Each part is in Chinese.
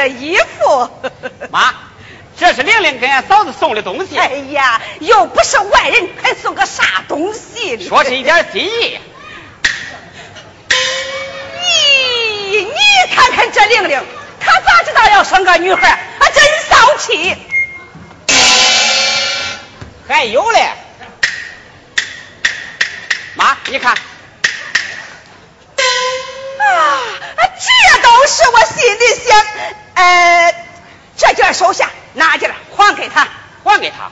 会儿，叫你嫂子换件衣服。妈，这是玲玲给俺嫂子送的东西。哎呀，又不是外人，还送个啥东西？说是一点心意。咦，你看看这玲玲，她咋知道要生个女孩？啊，真骚气！还有嘞，妈，你看。啊，这都是我心里想，呃，这件收下，那件还给他，还给他。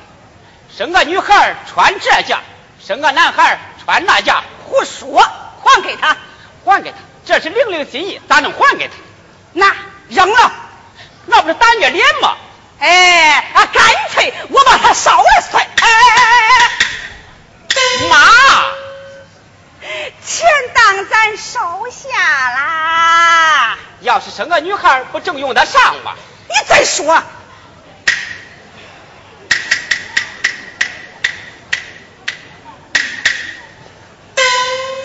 生个女孩穿这件，生个男孩穿那件，胡说，还给他，还给他。这是玲玲心意，咋能还给他？那扔了，那不是打你脸吗？哎，啊，干脆我把它烧了算。哎哎哎哎，妈。钱当咱收下啦。要是生个女孩，不正用得上吗？你再说。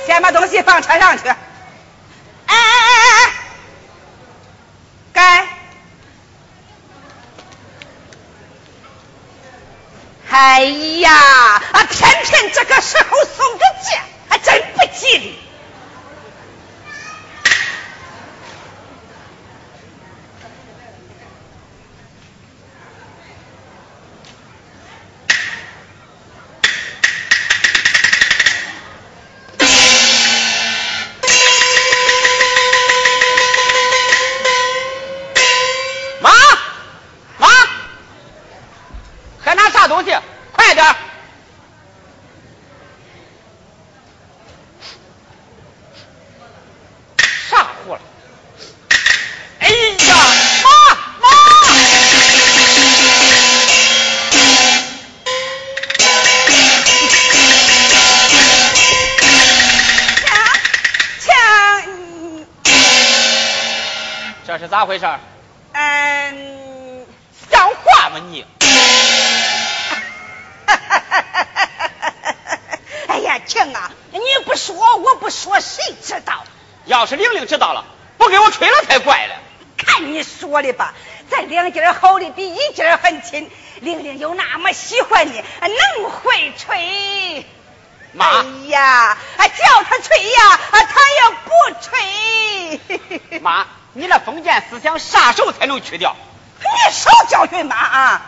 先把东西放车上去。哎哎哎哎！该。哎呀，啊，偏偏这个时候送个件。还思想啥时候才能去掉？你少教训妈啊！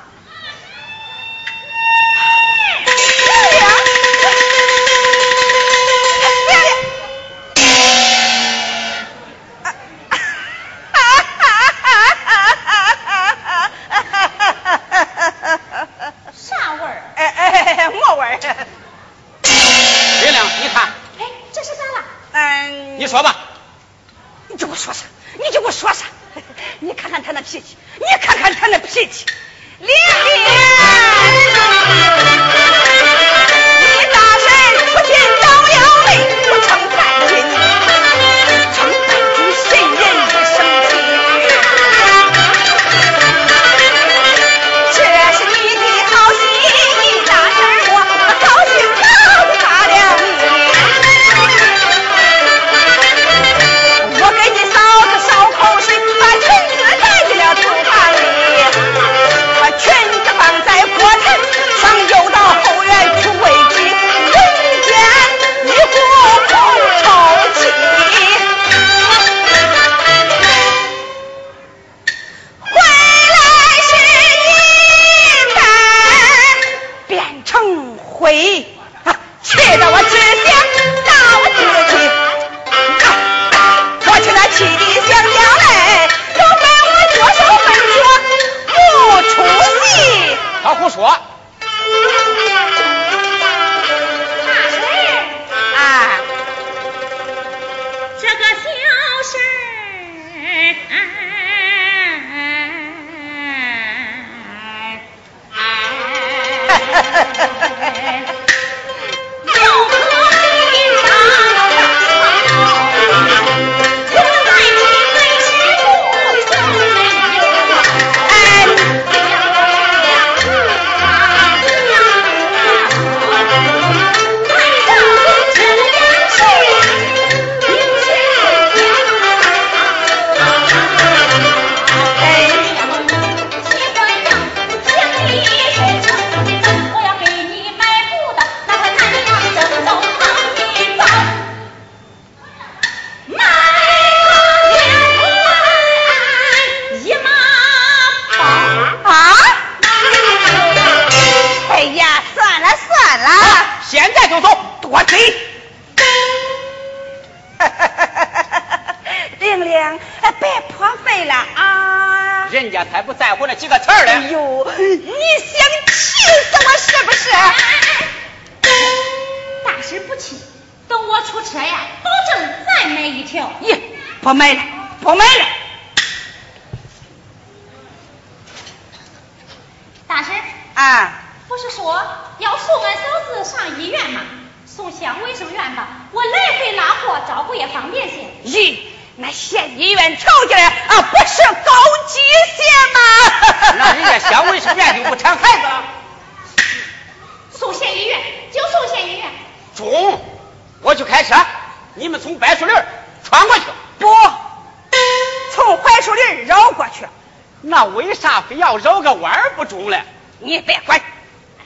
那为啥非要绕个弯儿不中嘞？你别管。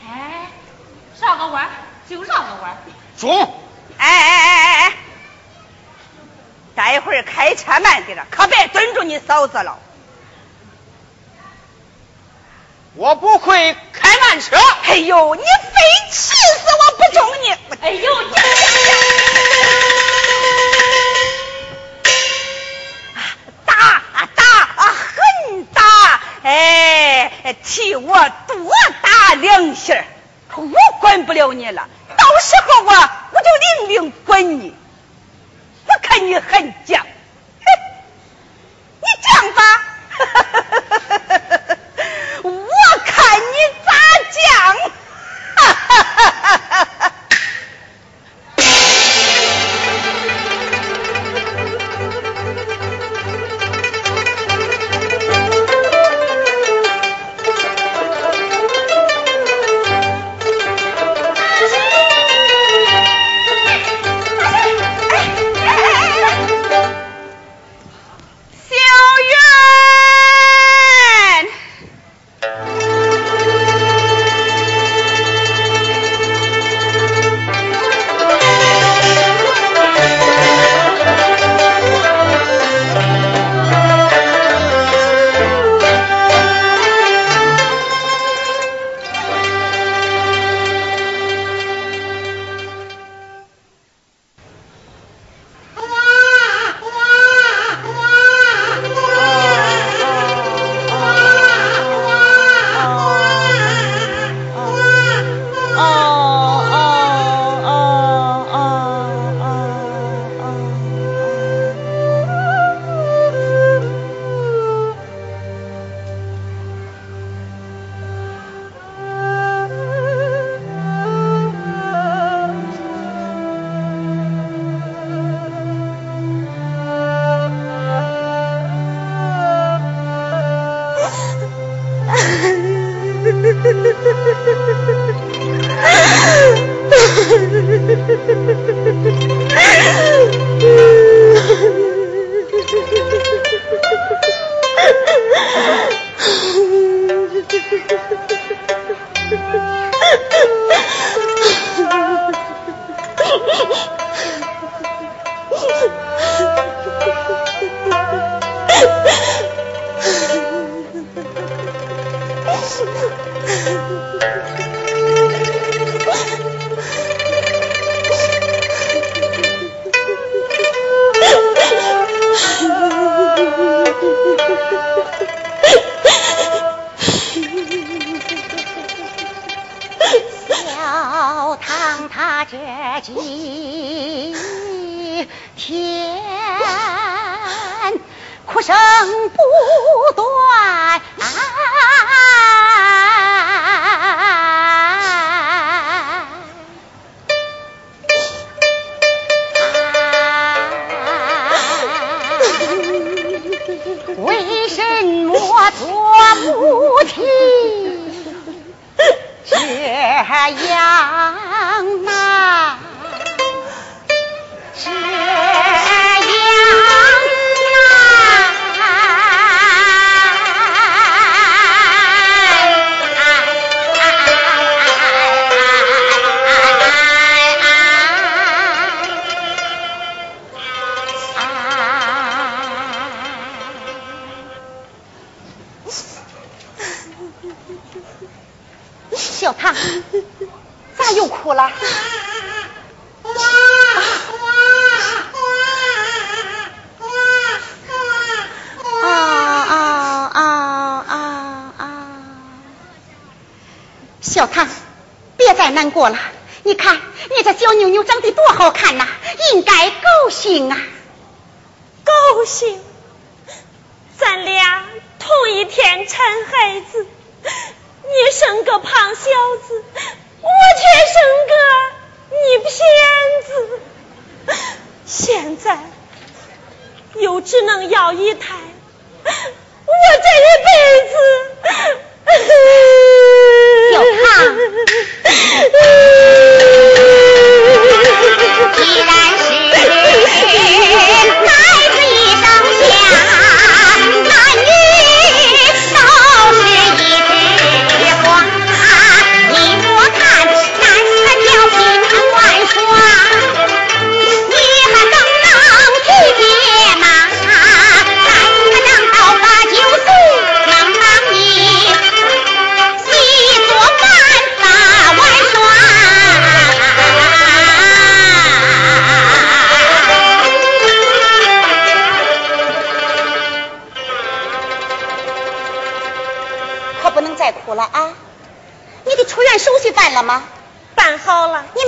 哎，绕个弯儿就绕个弯儿。中。哎哎哎哎哎！待会儿开车慢点了，可别蹲住你嫂子了。我不会开慢车。哎呦，你非气死我不中你！哎呦，打打啊，很打！哎，替我多打两下我管不了你了。到时候我我就领命管你。我看你很犟，哼你犟吧。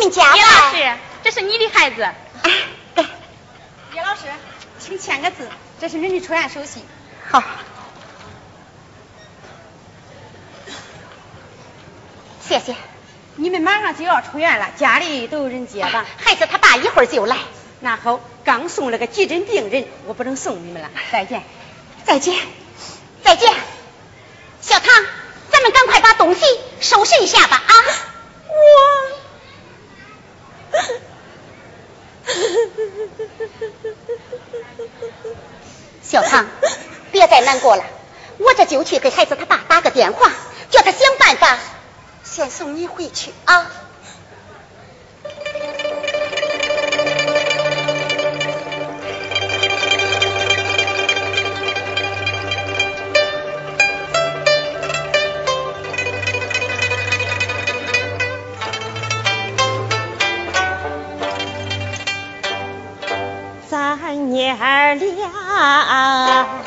们家叶老？师，这是你的孩子。哎，给，叶老师，请签个字，这是您的出院手续。好。谢谢。你们马上就要出院了，家里都有人接吧？孩子他爸一会儿就来。那好，刚送了个急诊病人，我不能送你们了。再见。再见，再见。小唐，咱们赶快把东西收拾一下吧啊！小唐，别再难过了，我这就去给孩子他爸打个电话，叫他想办法先送你回去啊。啊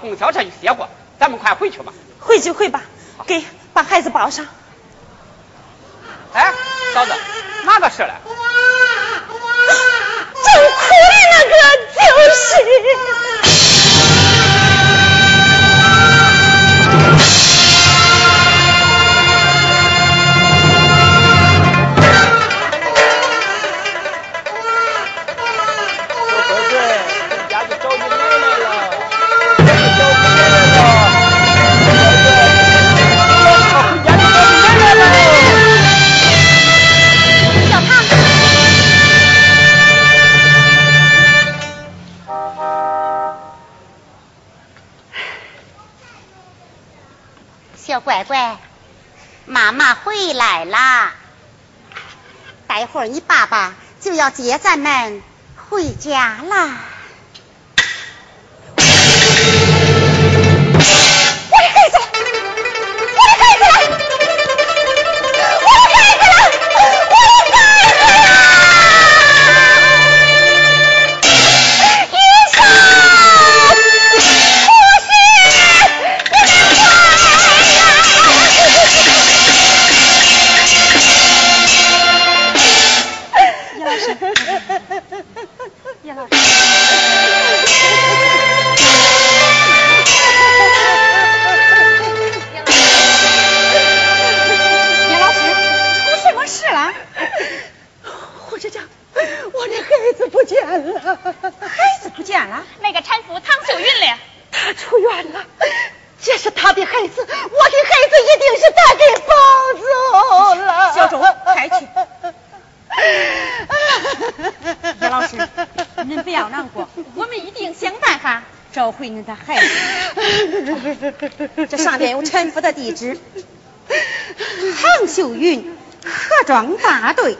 公交车就歇过，咱们快回去吧。回去回吧，给把孩子抱上。咱们回家啦。他害。这上面有陈府的地址，杭秀云，何庄大队。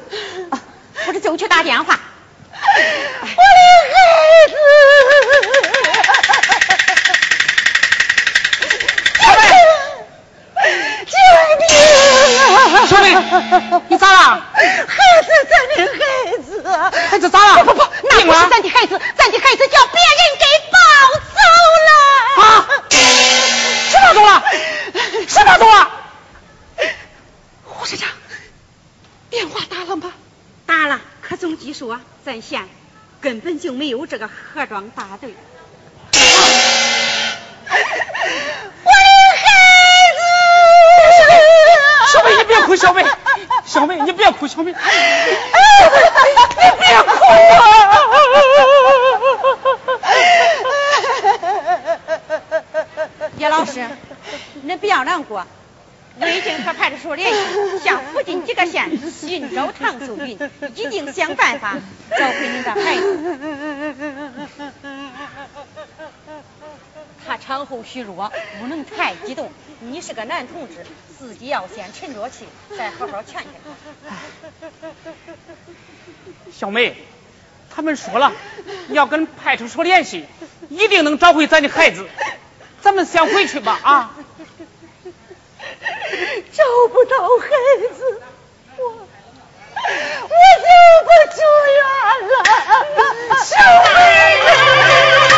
有这个河庄大队。我的孩子！小妹，你别哭，小妹，小妹，你别哭，小妹。你别哭叶老师，您不要难过，我已经和派出所联系，向附近几个县寻找唐秀云，一定想办法找回您的孩子。他产后虚弱，不能太激动。你是个男同志，自己要先沉着气，再好好劝劝他。小梅，他们说了，你要跟派出所联系，一定能找回咱的孩子。咱们先回去吧啊！找不到孩子，我我就不住院了，小你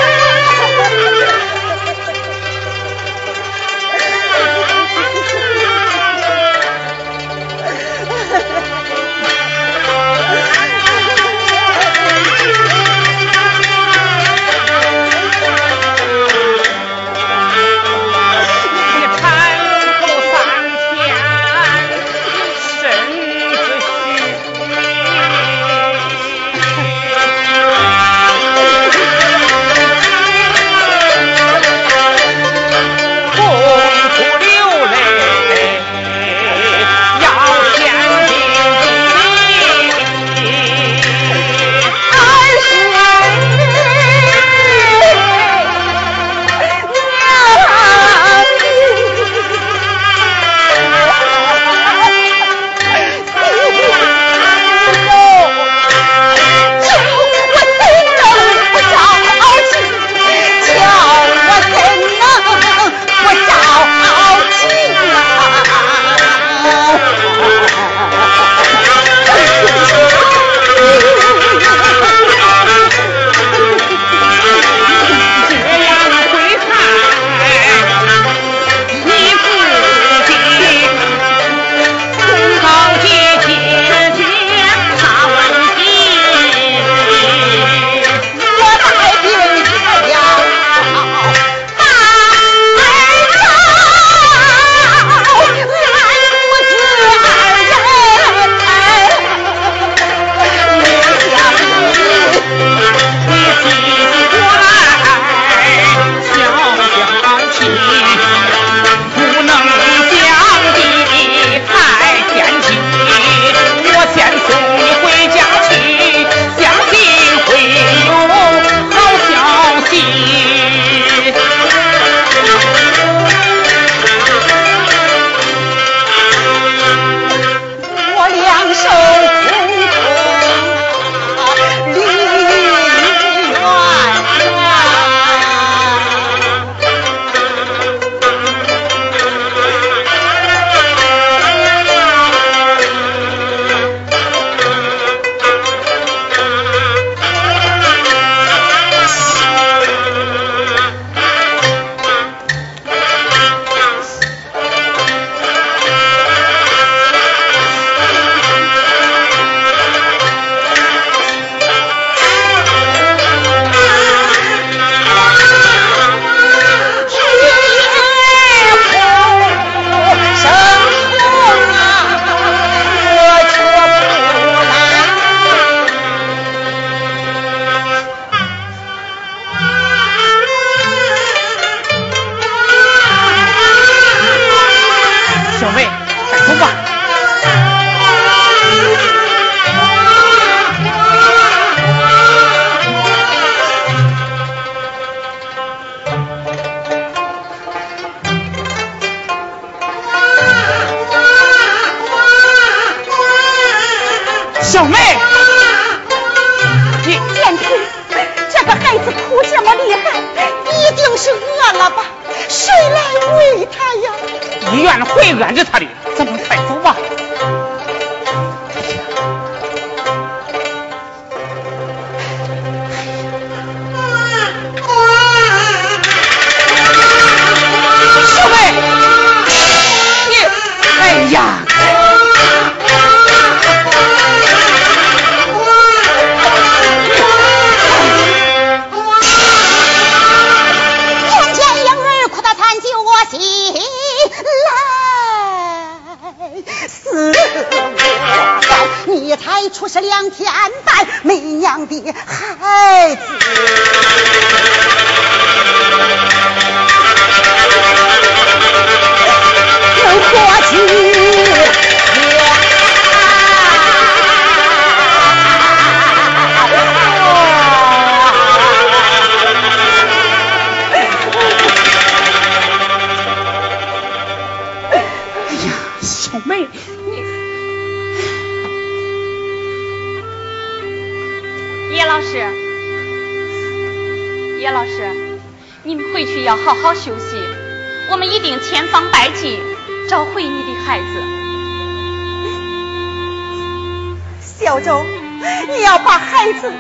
孩子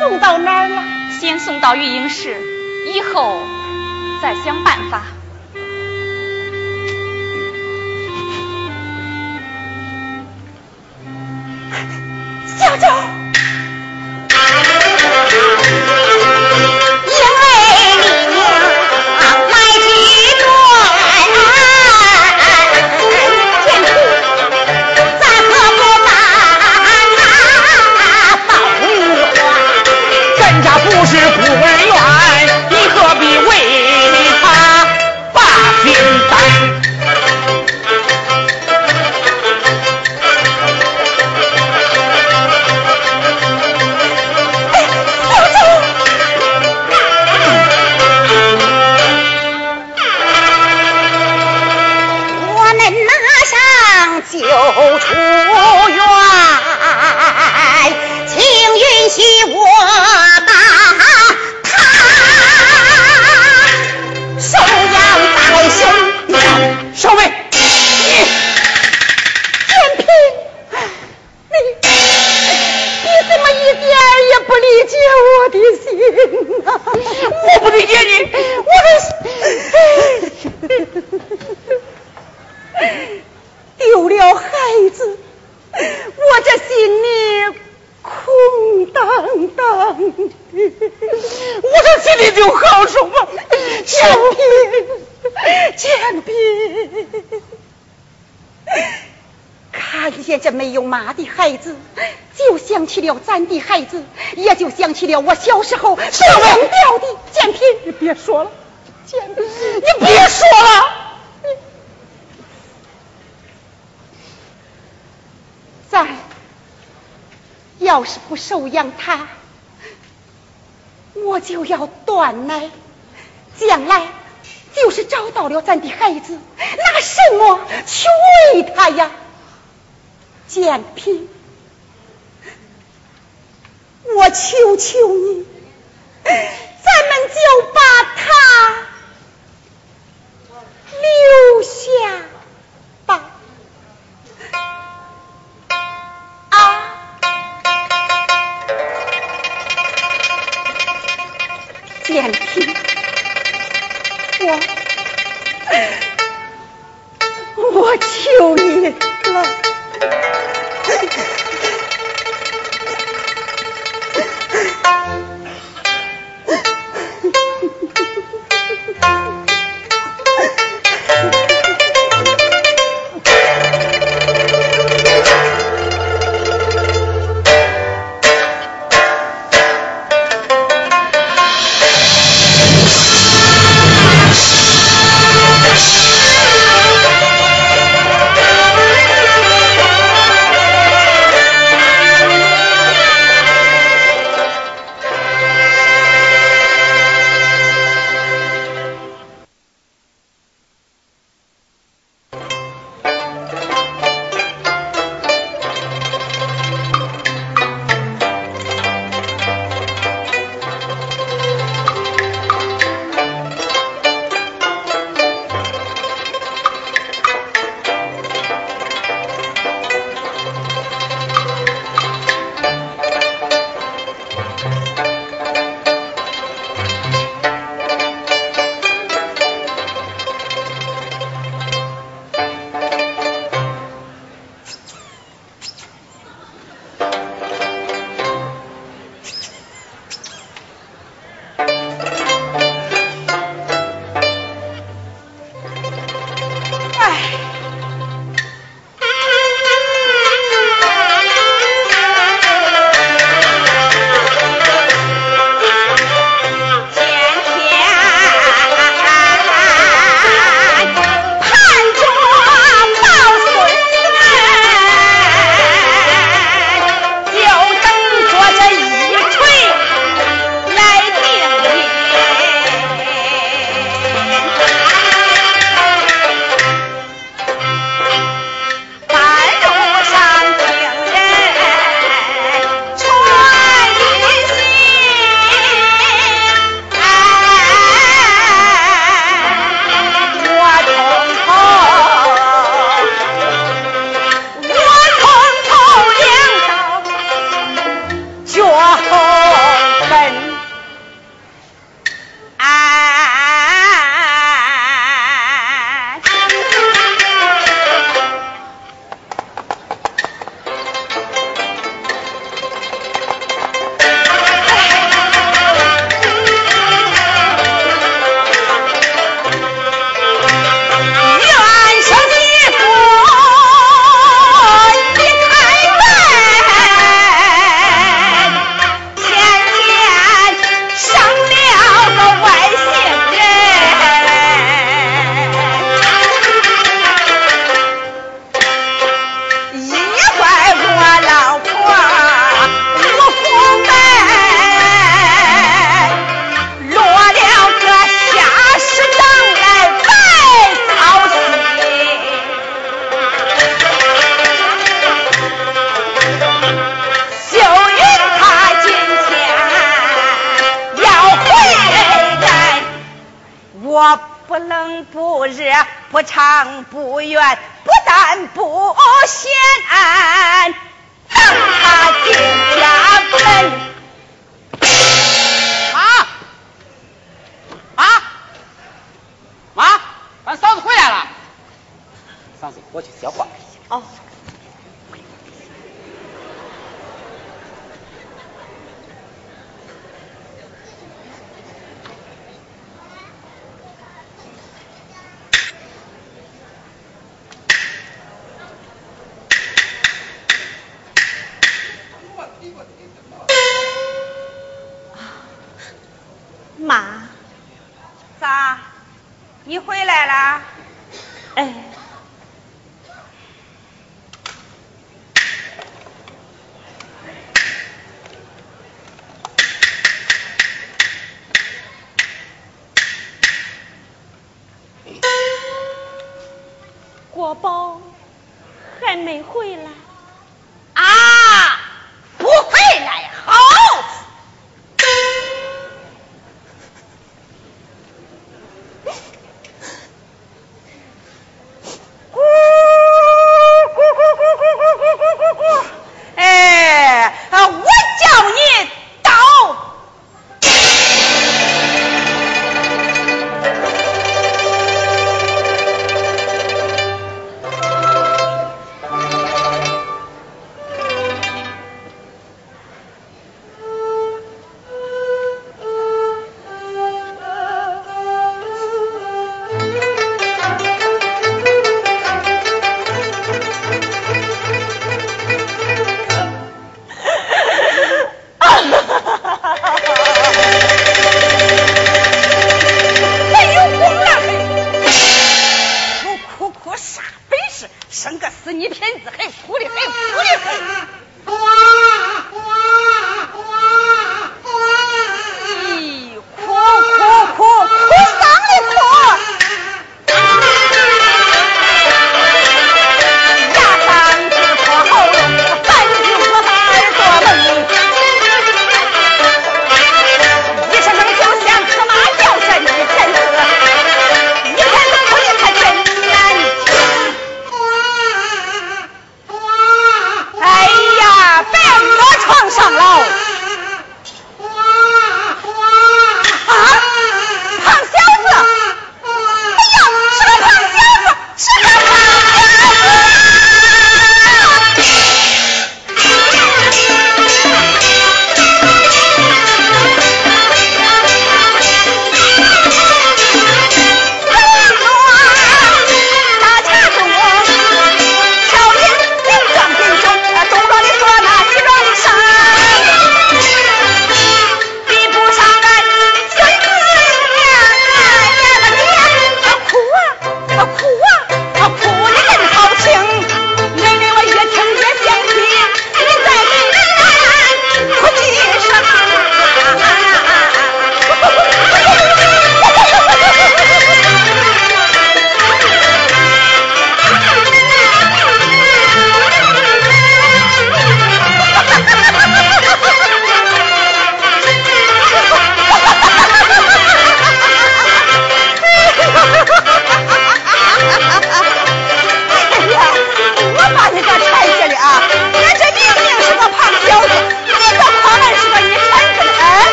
送到哪儿了？先送到育婴室，以后再想办法。起了咱的孩子，也就想起了我小时候死掉的建平。你别说了，建平，你别说了。咱要是不收养他，我就要断奶，将来就是找到了咱的孩子，拿什么去喂他呀？建平，穷。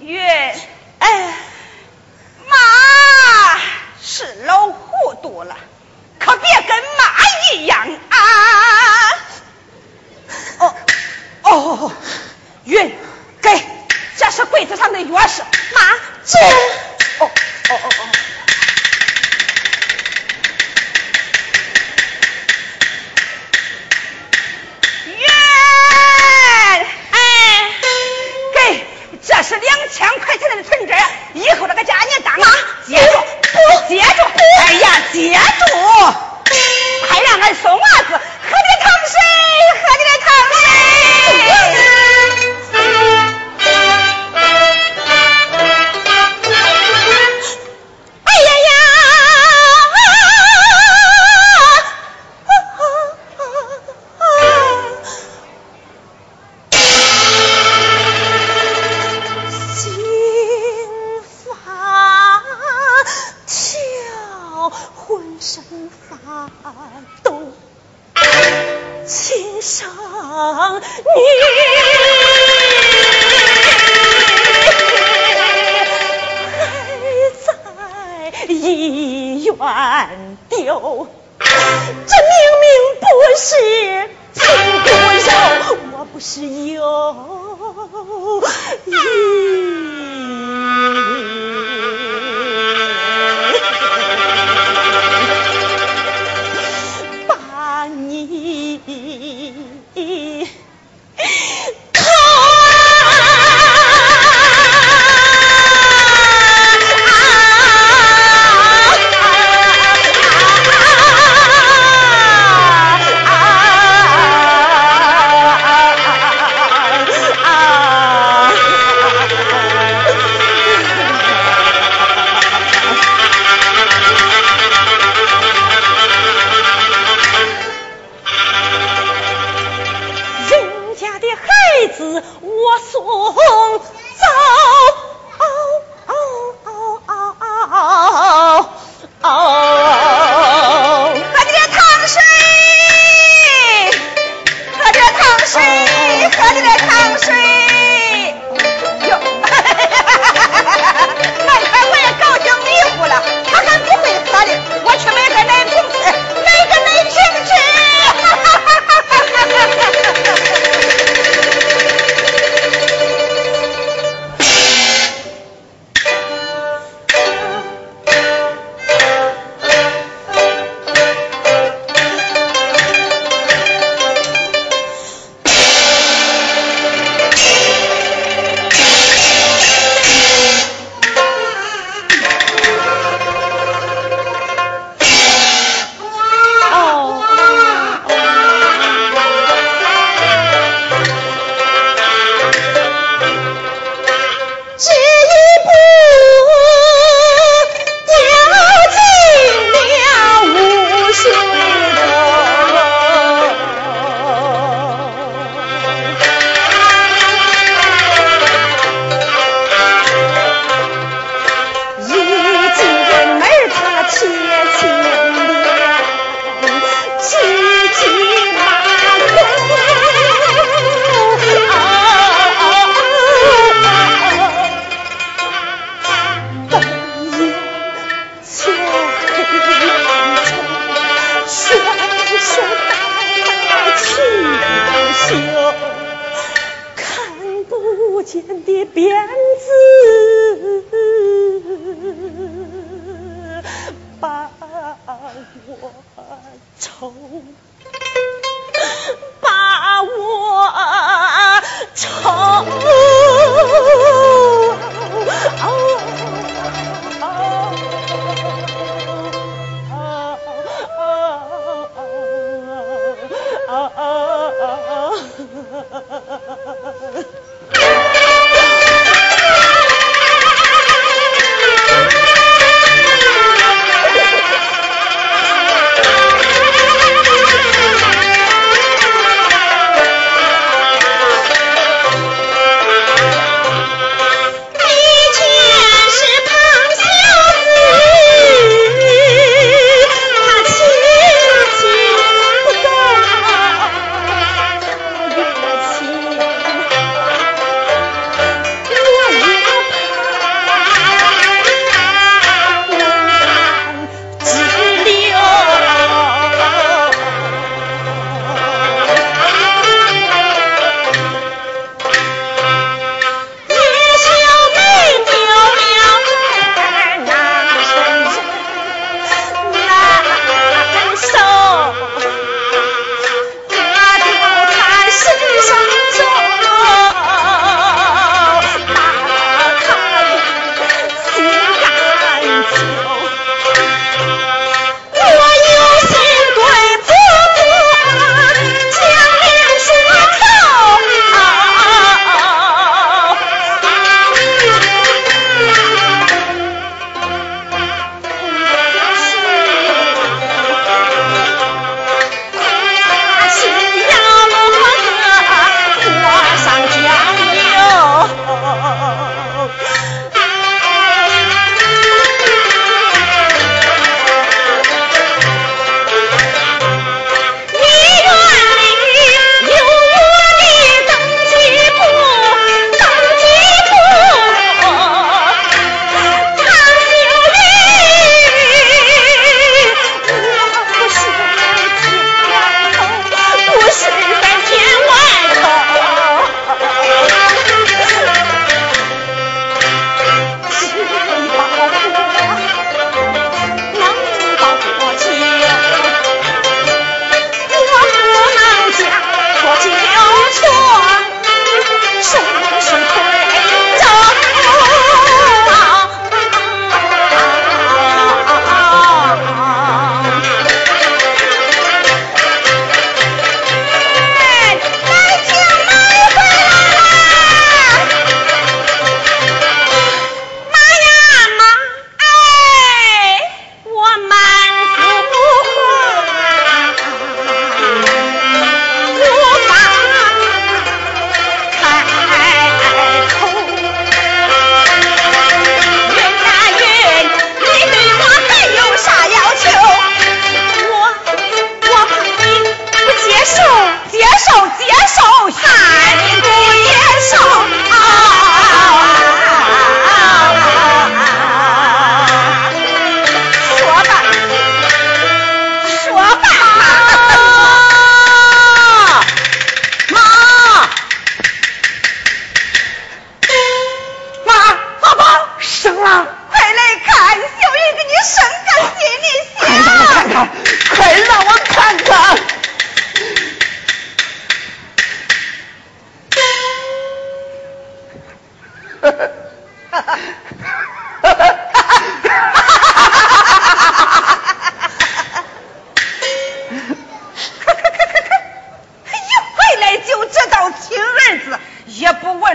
云，哎，妈是老糊涂了，可别跟妈一样啊！哦哦哦，云，给，这是柜子上的钥匙，妈，这，哦哦哦。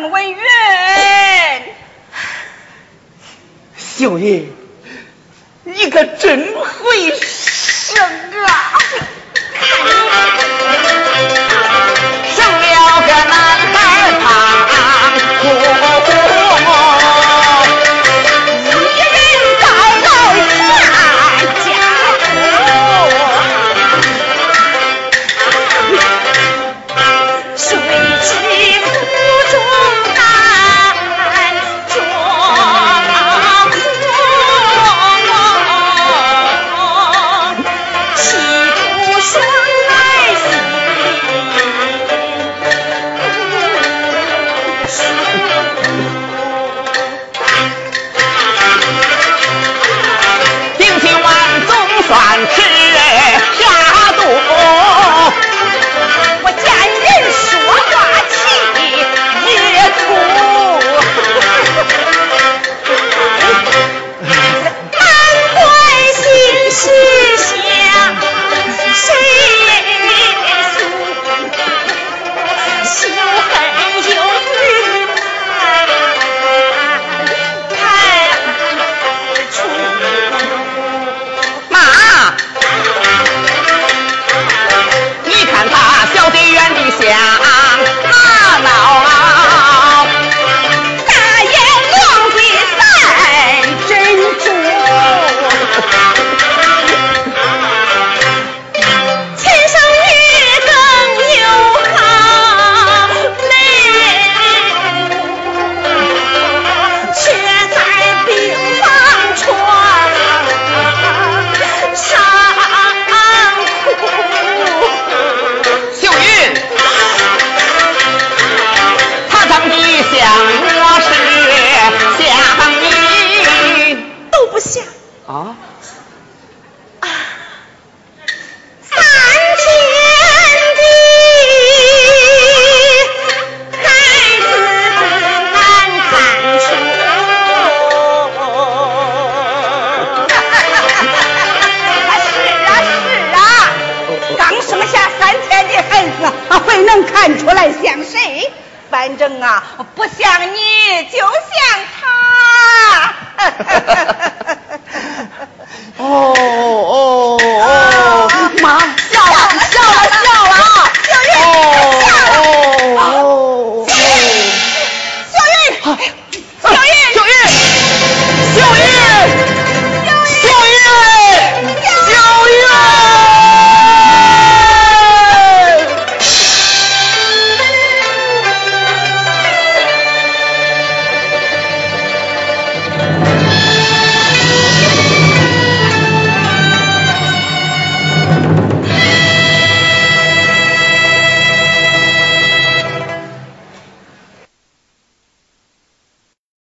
文云，秀英，你可真会生啊！生了个男孩儿，他。